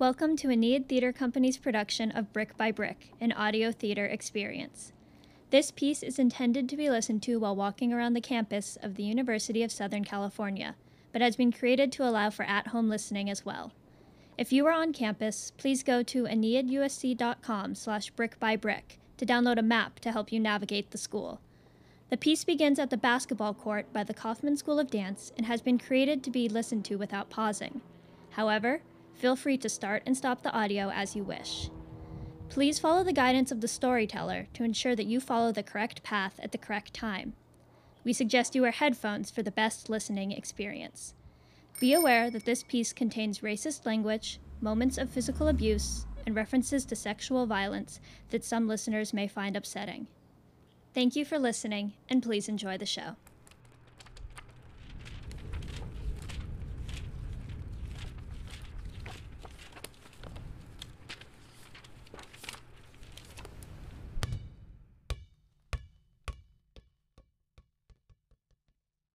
Welcome to Aeneid Theater Company's production of Brick by Brick, an audio theater experience. This piece is intended to be listened to while walking around the campus of the University of Southern California, but has been created to allow for at home listening as well. If you are on campus, please go to aeneidusc.com slash brickbybrick to download a map to help you navigate the school. The piece begins at the basketball court by the Kaufman School of Dance and has been created to be listened to without pausing. However, feel free to start and stop the audio as you wish. Please follow the guidance of the storyteller to ensure that you follow the correct path at the correct time. We suggest you wear headphones for the best listening experience. Be aware that this piece contains racist language, moments of physical abuse, and references to sexual violence that some listeners may find upsetting. Thank you for listening, and please enjoy the show.